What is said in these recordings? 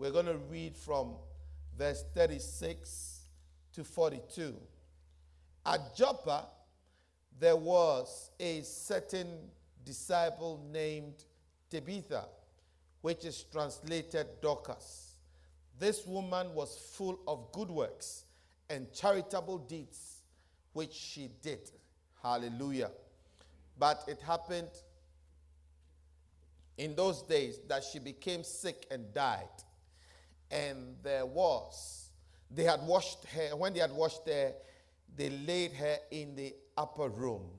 We're going to read from verse 36 to 42. At Joppa, there was a certain disciple named Tabitha, which is translated Dorcas. This woman was full of good works and charitable deeds, which she did. Hallelujah. But it happened in those days that she became sick and died. And there was, they had washed her, when they had washed her, they laid her in the upper room.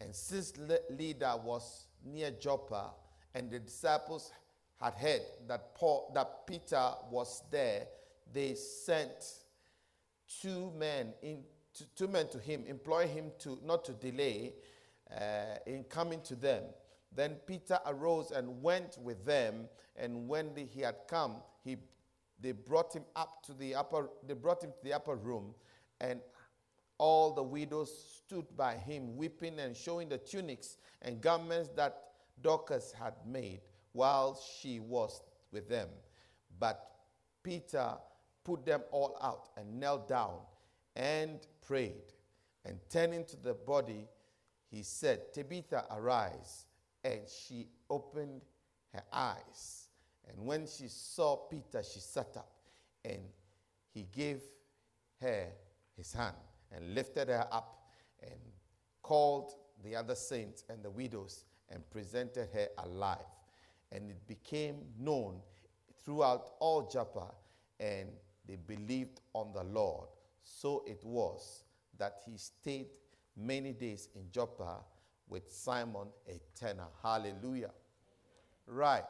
And since Lydda was near Joppa, and the disciples had heard that Paul, that Peter was there, they sent two men in two men to him, imploring him to not to delay uh, in coming to them. Then Peter arose and went with them, and when he had come, he they brought him up to the upper they brought him to the upper room, and all the widows stood by him, weeping and showing the tunics and garments that Dorcas had made while she was with them. But Peter put them all out and knelt down and prayed. And turning to the body, he said, Tabitha, arise. And she opened her eyes. And when she saw Peter, she sat up. And he gave her his hand and lifted her up and called the other saints and the widows and presented her alive. And it became known throughout all Joppa, and they believed on the Lord. So it was that he stayed many days in Joppa with Simon a tanner. Hallelujah. Right.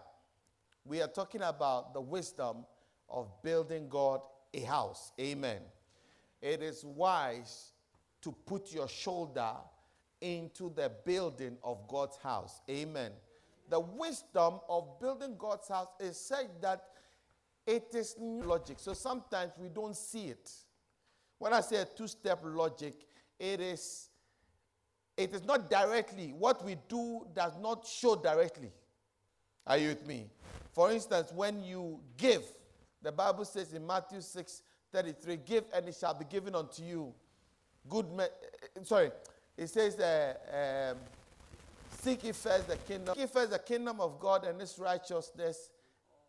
We are talking about the wisdom of building God a house. Amen. It is wise to put your shoulder into the building of God's house. Amen. The wisdom of building God's house is such that it is logic. So sometimes we don't see it. When I say a two-step logic, it is it is not directly. What we do does not show directly. Are you with me? For instance, when you give, the Bible says in Matthew 6 33, give and it shall be given unto you. Good, me- sorry, it says, uh, um, seek ye first the kingdom, seek first the kingdom of God and His righteousness,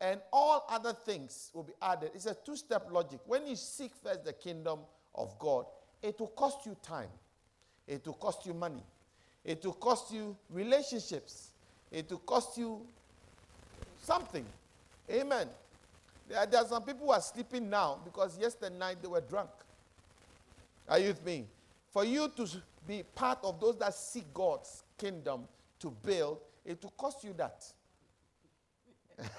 and all other things will be added. It's a two-step logic. When you seek first the kingdom of God, it will cost you time, it will cost you money, it will cost you relationships, it will cost you something. Amen. There, are some people who are sleeping now because yesterday night they were drunk. Are you with me? For you to be part of those that seek God's kingdom to build, it will cost you that.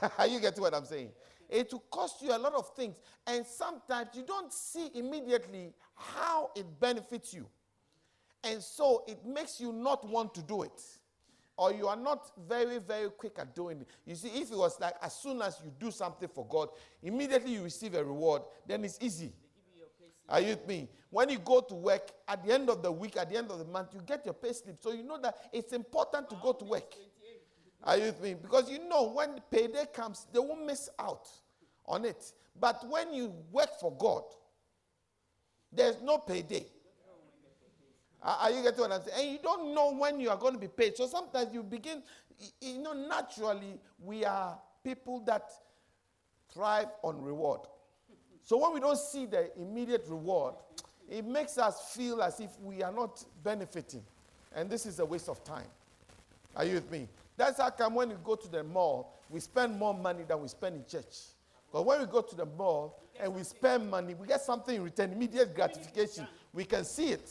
Are you getting what I'm saying? It will cost you a lot of things. And sometimes you don't see immediately how it benefits you. And so it makes you not want to do it. Or you are not very, very quick at doing it. You see, if it was like as soon as you do something for God, immediately you receive a reward, then it's easy. Are you with me? When you go to work, at the end of the week, at the end of the month, you get your pay slip. So you know that it's important to go to work. Are you with me? Because you know when payday comes, they won't miss out on it. But when you work for God, there's no payday. Are you getting what I'm saying? And you don't know when you are going to be paid. So sometimes you begin, you know, naturally, we are people that thrive on reward. So when we don't see the immediate reward, it makes us feel as if we are not benefiting. And this is a waste of time. Are you with me? That's how come when we go to the mall, we spend more money than we spend in church. But when we go to the mall and we spend money, we get something in return, immediate gratification. We can see it.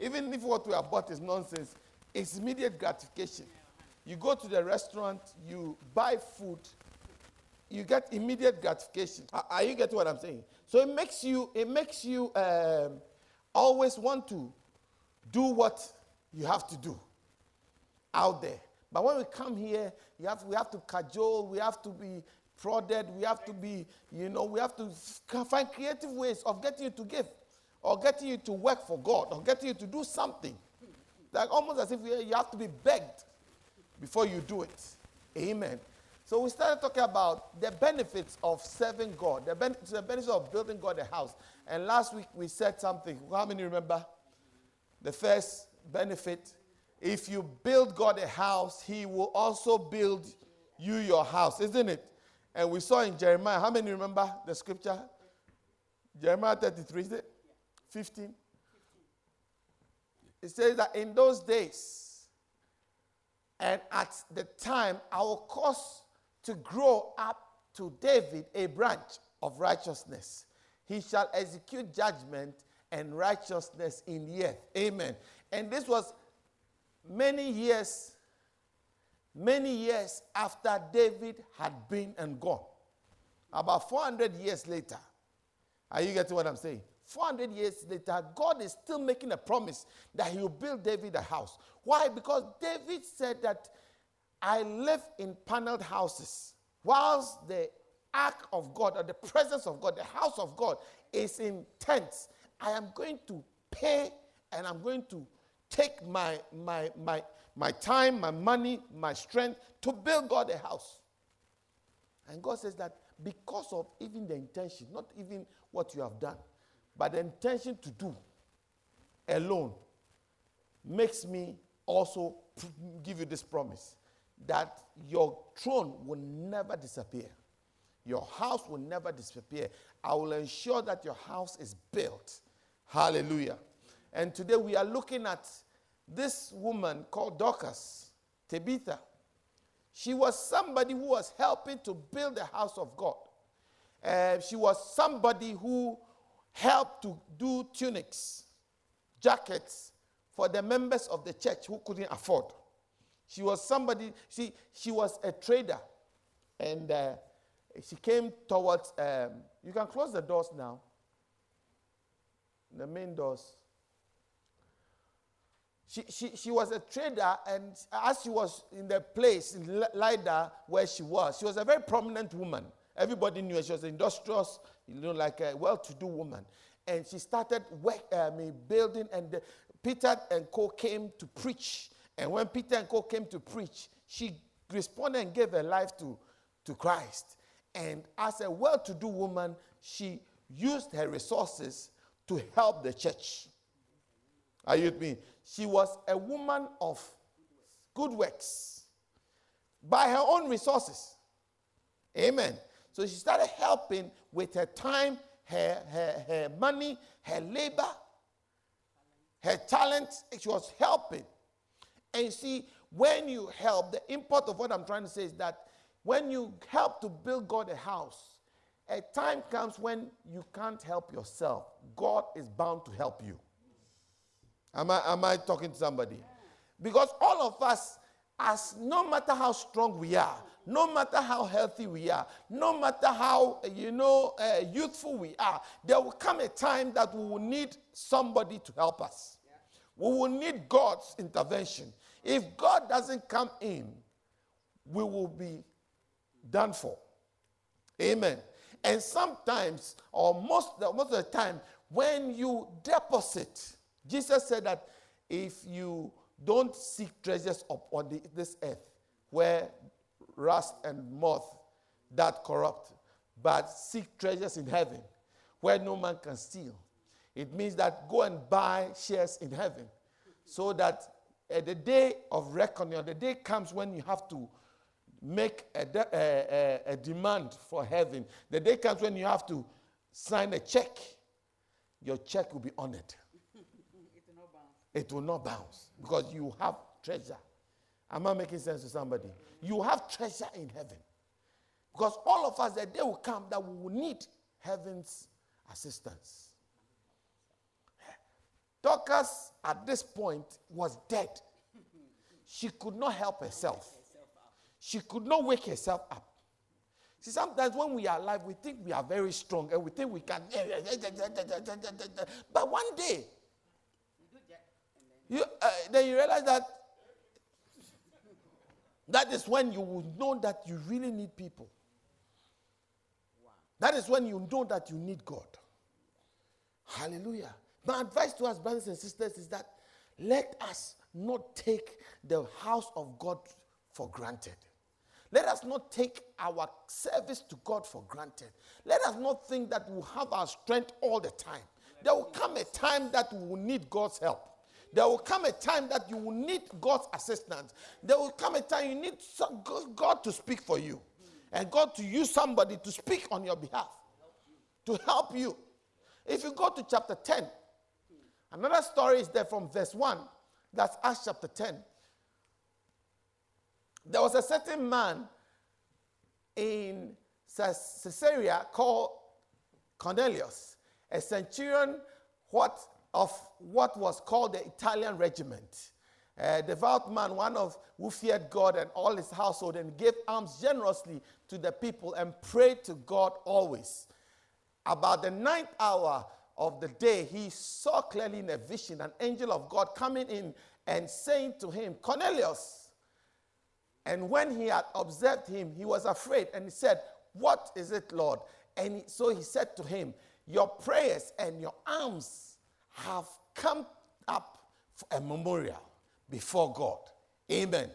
Even if what we have bought is nonsense, it's immediate gratification. You go to the restaurant, you buy food, you get immediate gratification. Are, you getting what I'm saying? So it makes you, it makes you um, always want to do what you have to do out there. But when we come here, have, we have to cajole, we have to be prodded, we have to be, you know, we have to find creative ways of getting you to give, or getting you to work for God, or getting you to do something. Like almost as if you have to be begged before you do it. Amen. So we started talking about the benefits of serving God, the, ben- the benefits of building God a house. And last week we said something. How many remember? The first benefit if you build God a house, He will also build you your house, isn't it? And we saw in Jeremiah, how many remember the scripture? Jeremiah 33, is it? 15. It says that in those days and at the time, I will cause to grow up to David a branch of righteousness. He shall execute judgment and righteousness in the earth. Amen. And this was many years, many years after David had been and gone. About 400 years later. Are you getting what I'm saying? 400 years later, God is still making a promise that He will build David a house. Why? Because David said that I live in paneled houses, whilst the ark of God or the presence of God, the house of God, is in tents. I am going to pay and I'm going to take my, my, my, my time, my money, my strength to build God a house. And God says that because of even the intention, not even what you have done, but the intention to do alone makes me also give you this promise that your throne will never disappear. Your house will never disappear. I will ensure that your house is built. Hallelujah. And today we are looking at this woman called Dorcas, Tabitha. She was somebody who was helping to build the house of God. Uh, she was somebody who helped to do tunics, jackets for the members of the church who couldn't afford. She was somebody, she, she was a trader. And uh, she came towards, um, you can close the doors now, the main doors. She, she, she was a trader, and as she was in the place in Lydda where she was, she was a very prominent woman. Everybody knew her. She was an industrious, you know, like a well to do woman. And she started work, um, I mean, building, and the, Peter and Co came to preach. And when Peter and Co came to preach, she responded and gave her life to, to Christ. And as a well to do woman, she used her resources to help the church. Are you with me? She was a woman of good works by her own resources. Amen. So she started helping with her time, her, her, her money, her labor, her talent. She was helping. And see, when you help, the import of what I'm trying to say is that when you help to build God a house, a time comes when you can't help yourself. God is bound to help you. Am I, am I talking to somebody? Because all of us, as no matter how strong we are, no matter how healthy we are, no matter how, you know, uh, youthful we are, there will come a time that we will need somebody to help us. We will need God's intervention. If God doesn't come in, we will be done for. Amen. And sometimes, or most, most of the time, when you deposit, Jesus said that if you don't seek treasures upon the, this earth, where rust and moth that corrupt, but seek treasures in heaven, where no man can steal. It means that go and buy shares in heaven, so that at the day of reckoning, the day comes when you have to make a, de- a, a, a demand for heaven. The day comes when you have to sign a check. Your check will be honored it will not bounce because you have treasure. Am I making sense to somebody? You have treasure in heaven. Because all of us, the day will come that we will need heaven's assistance. Dorcas, at this point, was dead. She could not help herself. She could not wake herself up. See, sometimes when we are alive, we think we are very strong and we think we can. But one day, you, uh, then you realize that that is when you will know that you really need people. That is when you know that you need God. Hallelujah. My advice to us, brothers and sisters, is that let us not take the house of God for granted. Let us not take our service to God for granted. Let us not think that we have our strength all the time. There will come a time that we will need God's help. There will come a time that you will need God's assistance. There will come a time you need God to speak for you and God to use somebody to speak on your behalf, to help you. If you go to chapter 10, another story is there from verse 1. That's Acts chapter 10. There was a certain man in Caesarea called Cornelius, a centurion what, of what was called the Italian regiment. A devout man, one of who feared God and all his household, and gave alms generously to the people and prayed to God always. About the ninth hour of the day, he saw clearly in a vision an angel of God coming in and saying to him, Cornelius. And when he had observed him, he was afraid and he said, What is it, Lord? And so he said to him, Your prayers and your alms have come up for a memorial before God. Amen.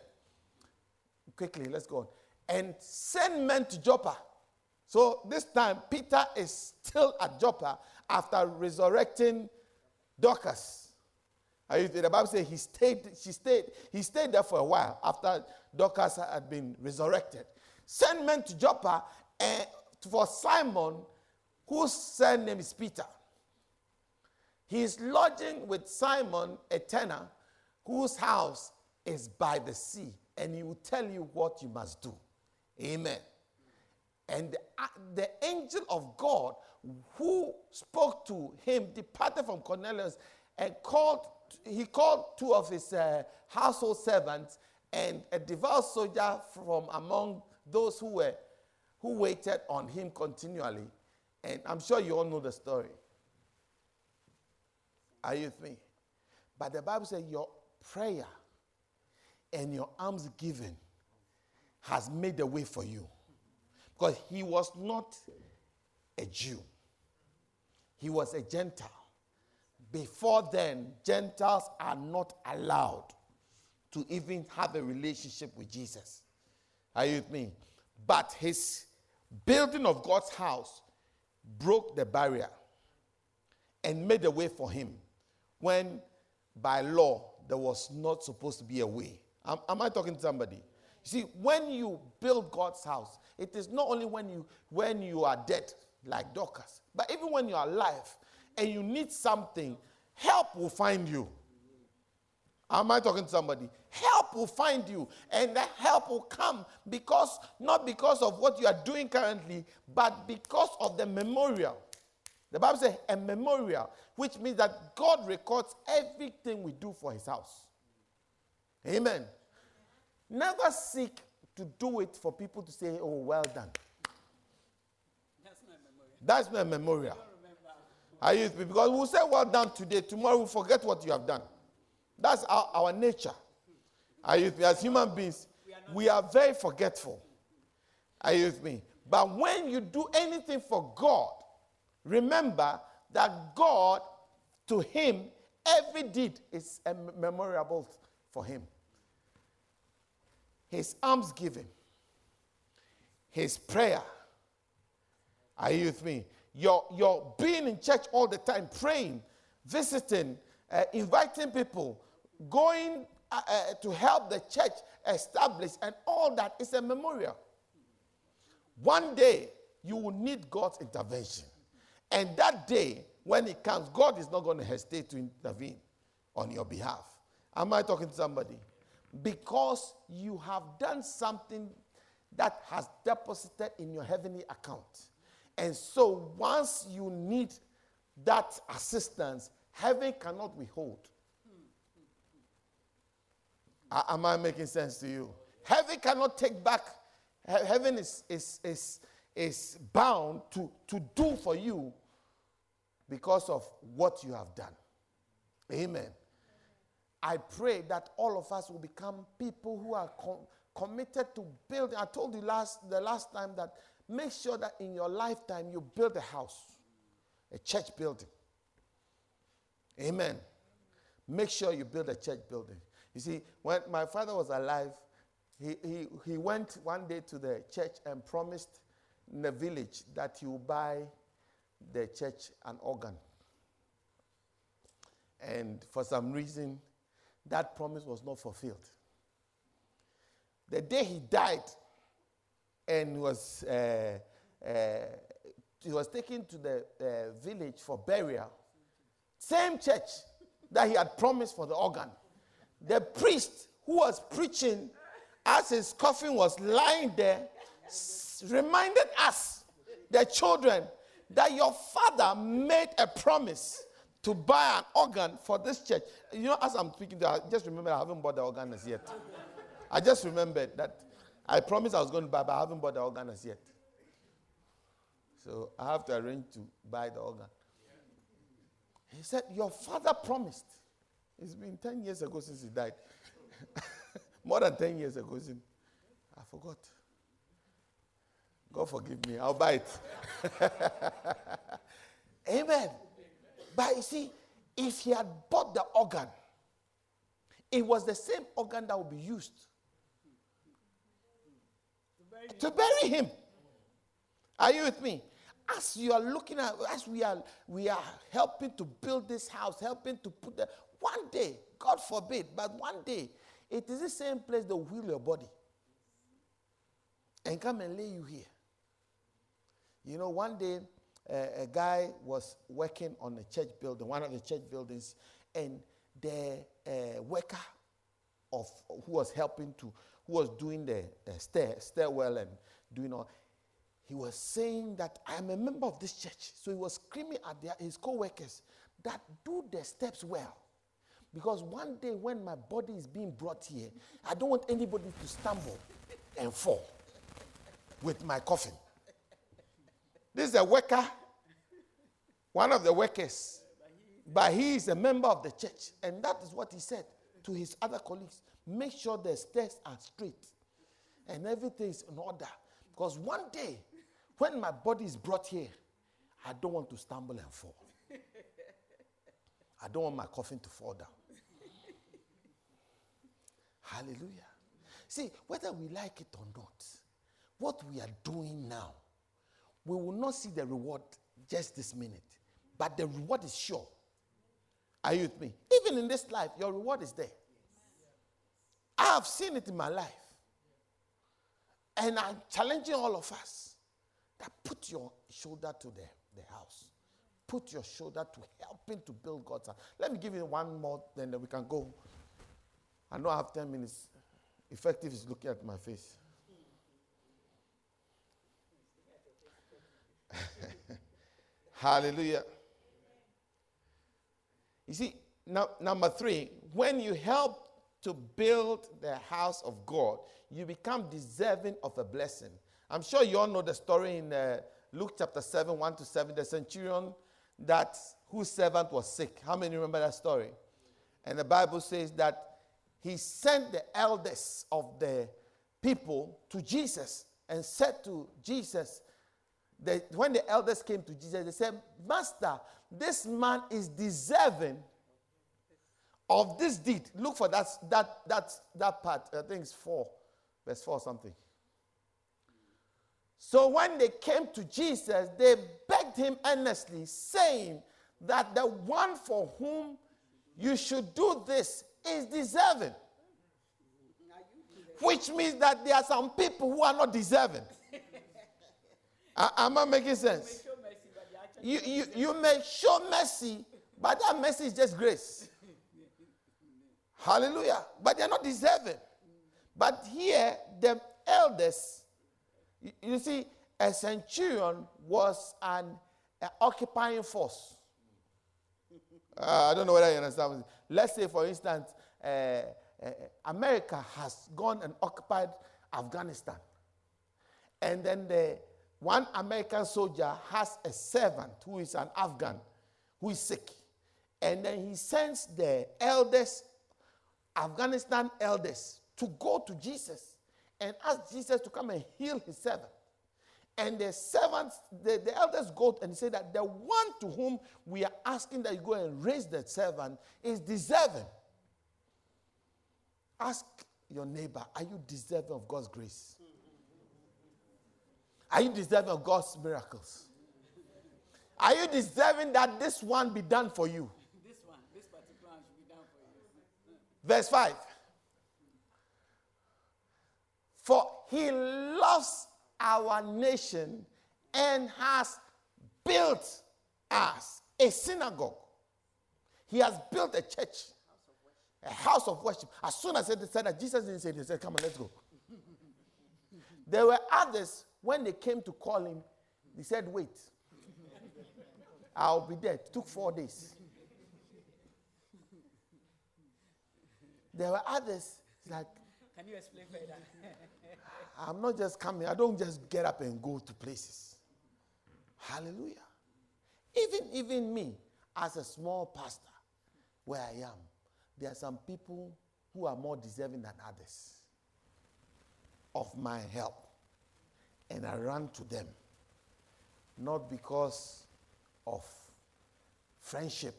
Quickly, let's go on. And send men to Joppa. So this time, Peter is still at Joppa after resurrecting Dorcas. The Bible says he stayed, she stayed, he stayed there for a while after Dorcas had been resurrected. Send men to Joppa and for Simon, whose surname is Peter. He is lodging with Simon, a tenor, whose house is by the sea, and he will tell you what you must do. Amen. And the, uh, the angel of God who spoke to him departed from Cornelius and called he called two of his uh, household servants and a devout soldier from among those who were who waited on him continually. And I'm sure you all know the story. Are you with me? But the Bible says your prayer and your alms has made the way for you. Because he was not a Jew, he was a Gentile. Before then, Gentiles are not allowed to even have a relationship with Jesus. Are you with me? But his building of God's house broke the barrier and made a way for him when by law there was not supposed to be a way. Am, am, I talking to somebody? You see, when you build God's house, it is not only when you when you are dead, like Dorcas, but even when you are alive, and you need something, help will find you. Am I talking to somebody? Help will find you, and that help will come because not because of what you are doing currently, but because of the memorial. The Bible says a memorial, which means that God records everything we do for his house. Amen. Never seek to do it for people to say, oh, well done. That's a memorial. That's a memorial. Are you, with me? because we'll say well done today, tomorrow we'll forget what you have done. That's our, our nature. Are you with me? As human beings, we are, very forgetful. Are you with me? But when you do anything for God, remember that God, to Him, every deed is a memorable for Him. His alms giving, His prayer. Are you with me? Your, your being in church all the time, praying, visiting, uh, inviting people, going uh, uh, to help the church establish, and all that is a memorial. One day, you will need God's intervention. And that day, when it comes, God is not going to hesitate to intervene on your behalf. Am I talking to somebody? Because you have done something that has deposited in your heavenly account. And so once you need that assistance, heaven cannot withhold. Am I making sense to you? Heaven cannot take back. Heaven is, is, is, is bound to, to do for you because of what you have done. Amen. I pray that all of us will become people who are com- committed to building. I told you last the last time that make sure that in your lifetime you build a house, a church building. Amen. Make sure you build a church building. You see, when my father was alive, he, he, he went one day to the church and promised in the village that would buy the church an organ. And for some reason, that promise was not fulfilled. The day he died and was, uh, uh, he was taken to the uh, village for burial, same church that he had promised for the organ, the priest who was preaching as his coffin was lying there reminded us, the children, that your father made a promise to buy an organ for this church. You know, as I'm speaking, I just remember I haven't bought the organ as yet. I just remembered that I promised I was going to buy, but I haven't bought the organ as yet. So I have to arrange to buy the organ. He said, Your father promised. It's been 10 years ago since he died. More than 10 years ago. Since I forgot. God forgive me. I'll buy it. Amen. But you see, if he had bought the organ, it was the same organ that would be used to bury him. Are you with me? As you are looking at, as we are, we are helping to build this house, helping to put the one day, God forbid, but one day, it is the same place they wheel your body and come and lay you here. You know, one day uh, a guy was working on a church building, one of the church buildings, and the uh, worker of who was helping to, who was doing the uh, stair, stairwell and doing all, he was saying that I'm a member of this church. So he was screaming at his co-workers that do the steps well. Because one day when my body is being brought here, I don't want anybody to stumble and fall with my coffin. This is a worker, one of the workers, but he is a member of the church. And that is what he said to his other colleagues. Make sure the stairs are straight and everything is in order. Because one day, when my body is brought here, I don't want to stumble and fall. I don't want my coffin to fall down. Hallelujah. See, whether we like it or not, what we are doing now, we will not see the reward just this minute, but the reward is sure. Are you with me? Even in this life, your reward is there. I have seen it in my life. And I'm challenging all of us that put your shoulder to the, the house. Put your shoulder to helping to build God's house. Let me give you one more, then we can go. I know I have 10 minutes. Effective is looking at my face. Hallelujah. You see, now, number three, when you help to build the house of God, you become deserving of a blessing. I'm sure you all know the story in uh, Luke chapter 7, 1 to 7, the centurion that whose servant was sick. How many remember that story? And the Bible says that he sent the elders of the people to Jesus and said to Jesus, when the elders came to Jesus, they said, Master, this man is deserving of this deed. Look for that, that, that, that part. I think it's 4, verse 4 something. So when they came to Jesus, they begged him earnestly, saying that the one for whom you should do this is deserving. Which means that there are some people who are not deserving. Am I making sense? You, you, you may show mercy, but that mercy is just grace. Hallelujah. But they're not deserving. But here, the elders, you, you see, a centurion was an, an occupying force. Uh, I don't know whether you understand. Let's say, for instance, uh, uh, America has gone and occupied Afghanistan. And then the one American soldier has a servant who is an Afghan who is sick. And then he sends the elders, Afghanistan elders, to go to Jesus and ask Jesus to come and heal his servant. And the servants, the, the elders go and say that the one to whom we are asking that you go and raise the servant is deserving. Ask your neighbor, are you deserving of God's grace? Are you deserving of God's miracles? Are you deserving that this one be done for you? This one, this particular one should be done for you. Verse 5. For he loves our nation and has built us a synagogue. He has built a church, a house of worship. As soon as they said that, Jesus didn't say, they said, Come on, let's go. there were others, when they came to call him, he said, Wait, I'll be there. It took four days. There were others, like, Can you explain further? I'm not just coming, I don't just get up and go to places. Hallelujah. Even, even me, as a small pastor, where I am, there are some people who are more deserving than others of my help. And I run to them, not because of friendship,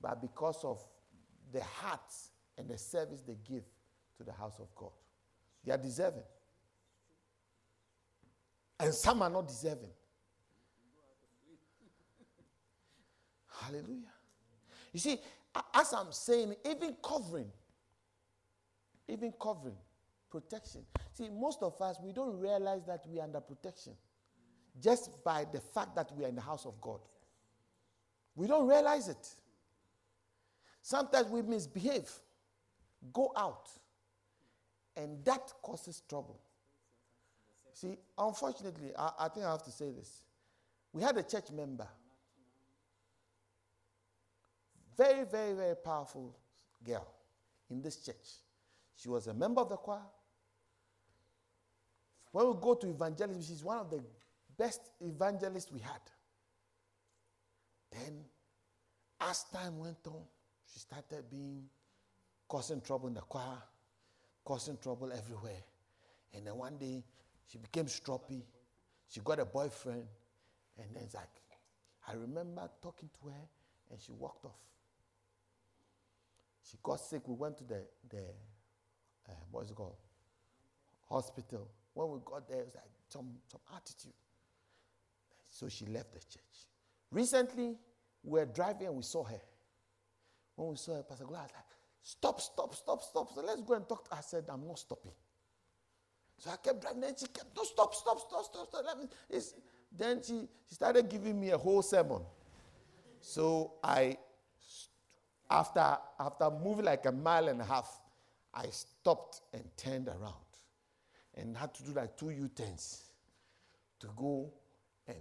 but because of the hearts and the service they give to the house of God. They are deserving. And some are not deserving. Hallelujah. You see, as I'm saying, even covering, even covering, protection. See, most of us, we don't realize that we are under protection just by the fact that we are in the house of God. We don't realize it. Sometimes we misbehave, go out, and that causes trouble. See, unfortunately, I, I think I have to say this. We had a church member very, very, very powerful girl in this church. She was a member of the choir. When we go to evangelism, she's one of the best evangelists we had. Then, as time went on, she started being causing trouble in the choir, causing trouble everywhere. And then one day, she became stroppy. She got a boyfriend. And then it's like, I remember talking to her, and she walked off. She got sick. We went to the, the uh, what's it called? Hospital. When we got there, it was like some, some attitude. So she left the church. Recently, we were driving and we saw her. When we saw her, Pastor Gloria was like, stop, stop, stop, stop. So let's go and talk to her. I said, I'm not stopping. So I kept driving and she kept, no, stop, stop, stop, stop, stop. Let me, it's, then she, she started giving me a whole sermon. So I after, after moving like a mile and a half, I stopped and turned around and had to do like two U turns to go and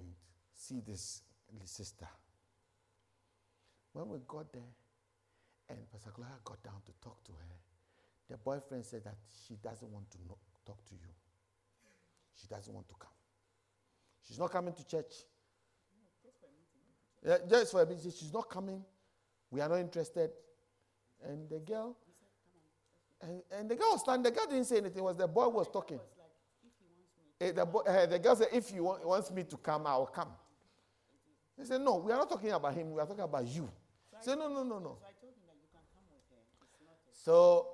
see this sister. When we got there, and Pastor Gloria got down to talk to her, the boyfriend said that she doesn't want to know, talk to you. She doesn't want to come. She's not coming to church. Yeah, just for a meeting. She's not coming. We are not interested. And the girl, and, and the girl was standing. The girl didn't say anything. It was the boy who was talking. Eh, the, boy, uh, the girl said, "If he want, wants me to come, I will come." He said, "No, we are not talking about him. We are talking about you." He said, "No, no, no, no." So,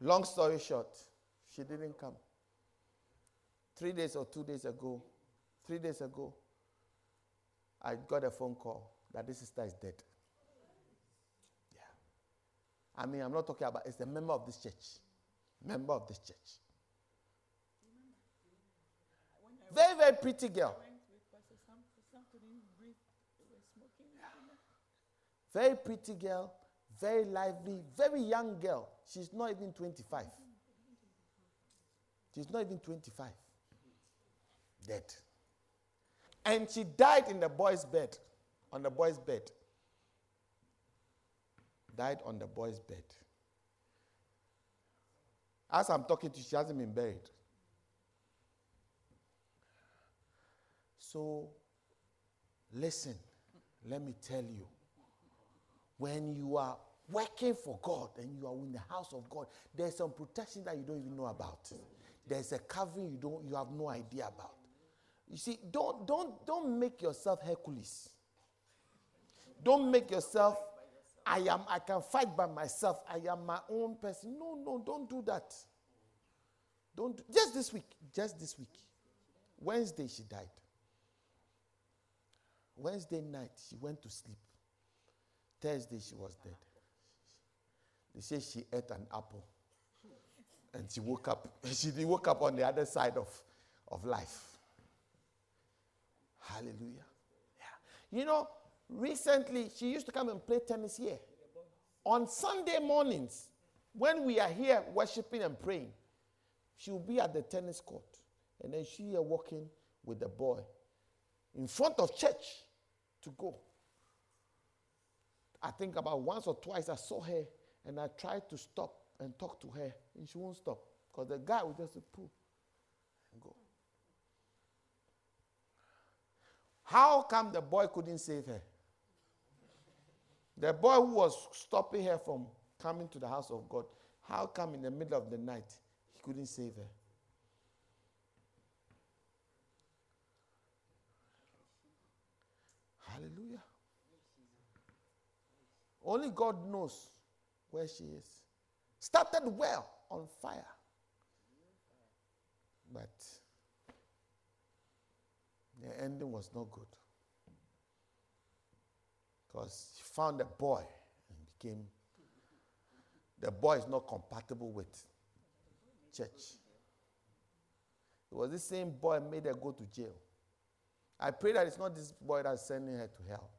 long story short, she didn't come. Three days or two days ago, three days ago, I got a phone call that this sister is dead. I mean, I'm not talking about, it's a member of this church. Member of this church. Very, very pretty girl. Very pretty girl, very lively, very young girl. She's not even 25. She's not even 25. Dead. And she died in the boy's bed, on the boy's bed died on the boy's bed. As I'm talking to you, she hasn't been buried. So, listen, let me tell you. When you are working for God and you are in the house of God, there's some protection that you don't even know about. There's a covering you don't you have no idea about. You see, don't don't don't make yourself Hercules. Don't make yourself I am I can fight by myself. I am my own person. No, no, don't do that. Don't just this week, just this week. Wednesday she died. Wednesday night she went to sleep. Thursday she was dead. They say she ate an apple. And she woke up. She woke up on the other side of, of life. Hallelujah. Yeah. You know, recently she used to come and play tennis here. On Sunday mornings, when we are here worshiping and praying, she will be at the tennis court. And then she here walking with the boy in front of church to go. I think about once or twice I saw her and I tried to stop and talk to her, and she won't stop because the guy will just pull and go. How come the boy couldn't save her? The boy who was stopping her from coming to the house of God, how come in the middle of the night he couldn't save her? Hallelujah. Only God knows where she is. Started well on fire. But the ending was not good. Because she found a boy and became, the boy is not compatible with church. It was the same boy made her go to jail. I pray that it's not this boy that's sending her to hell.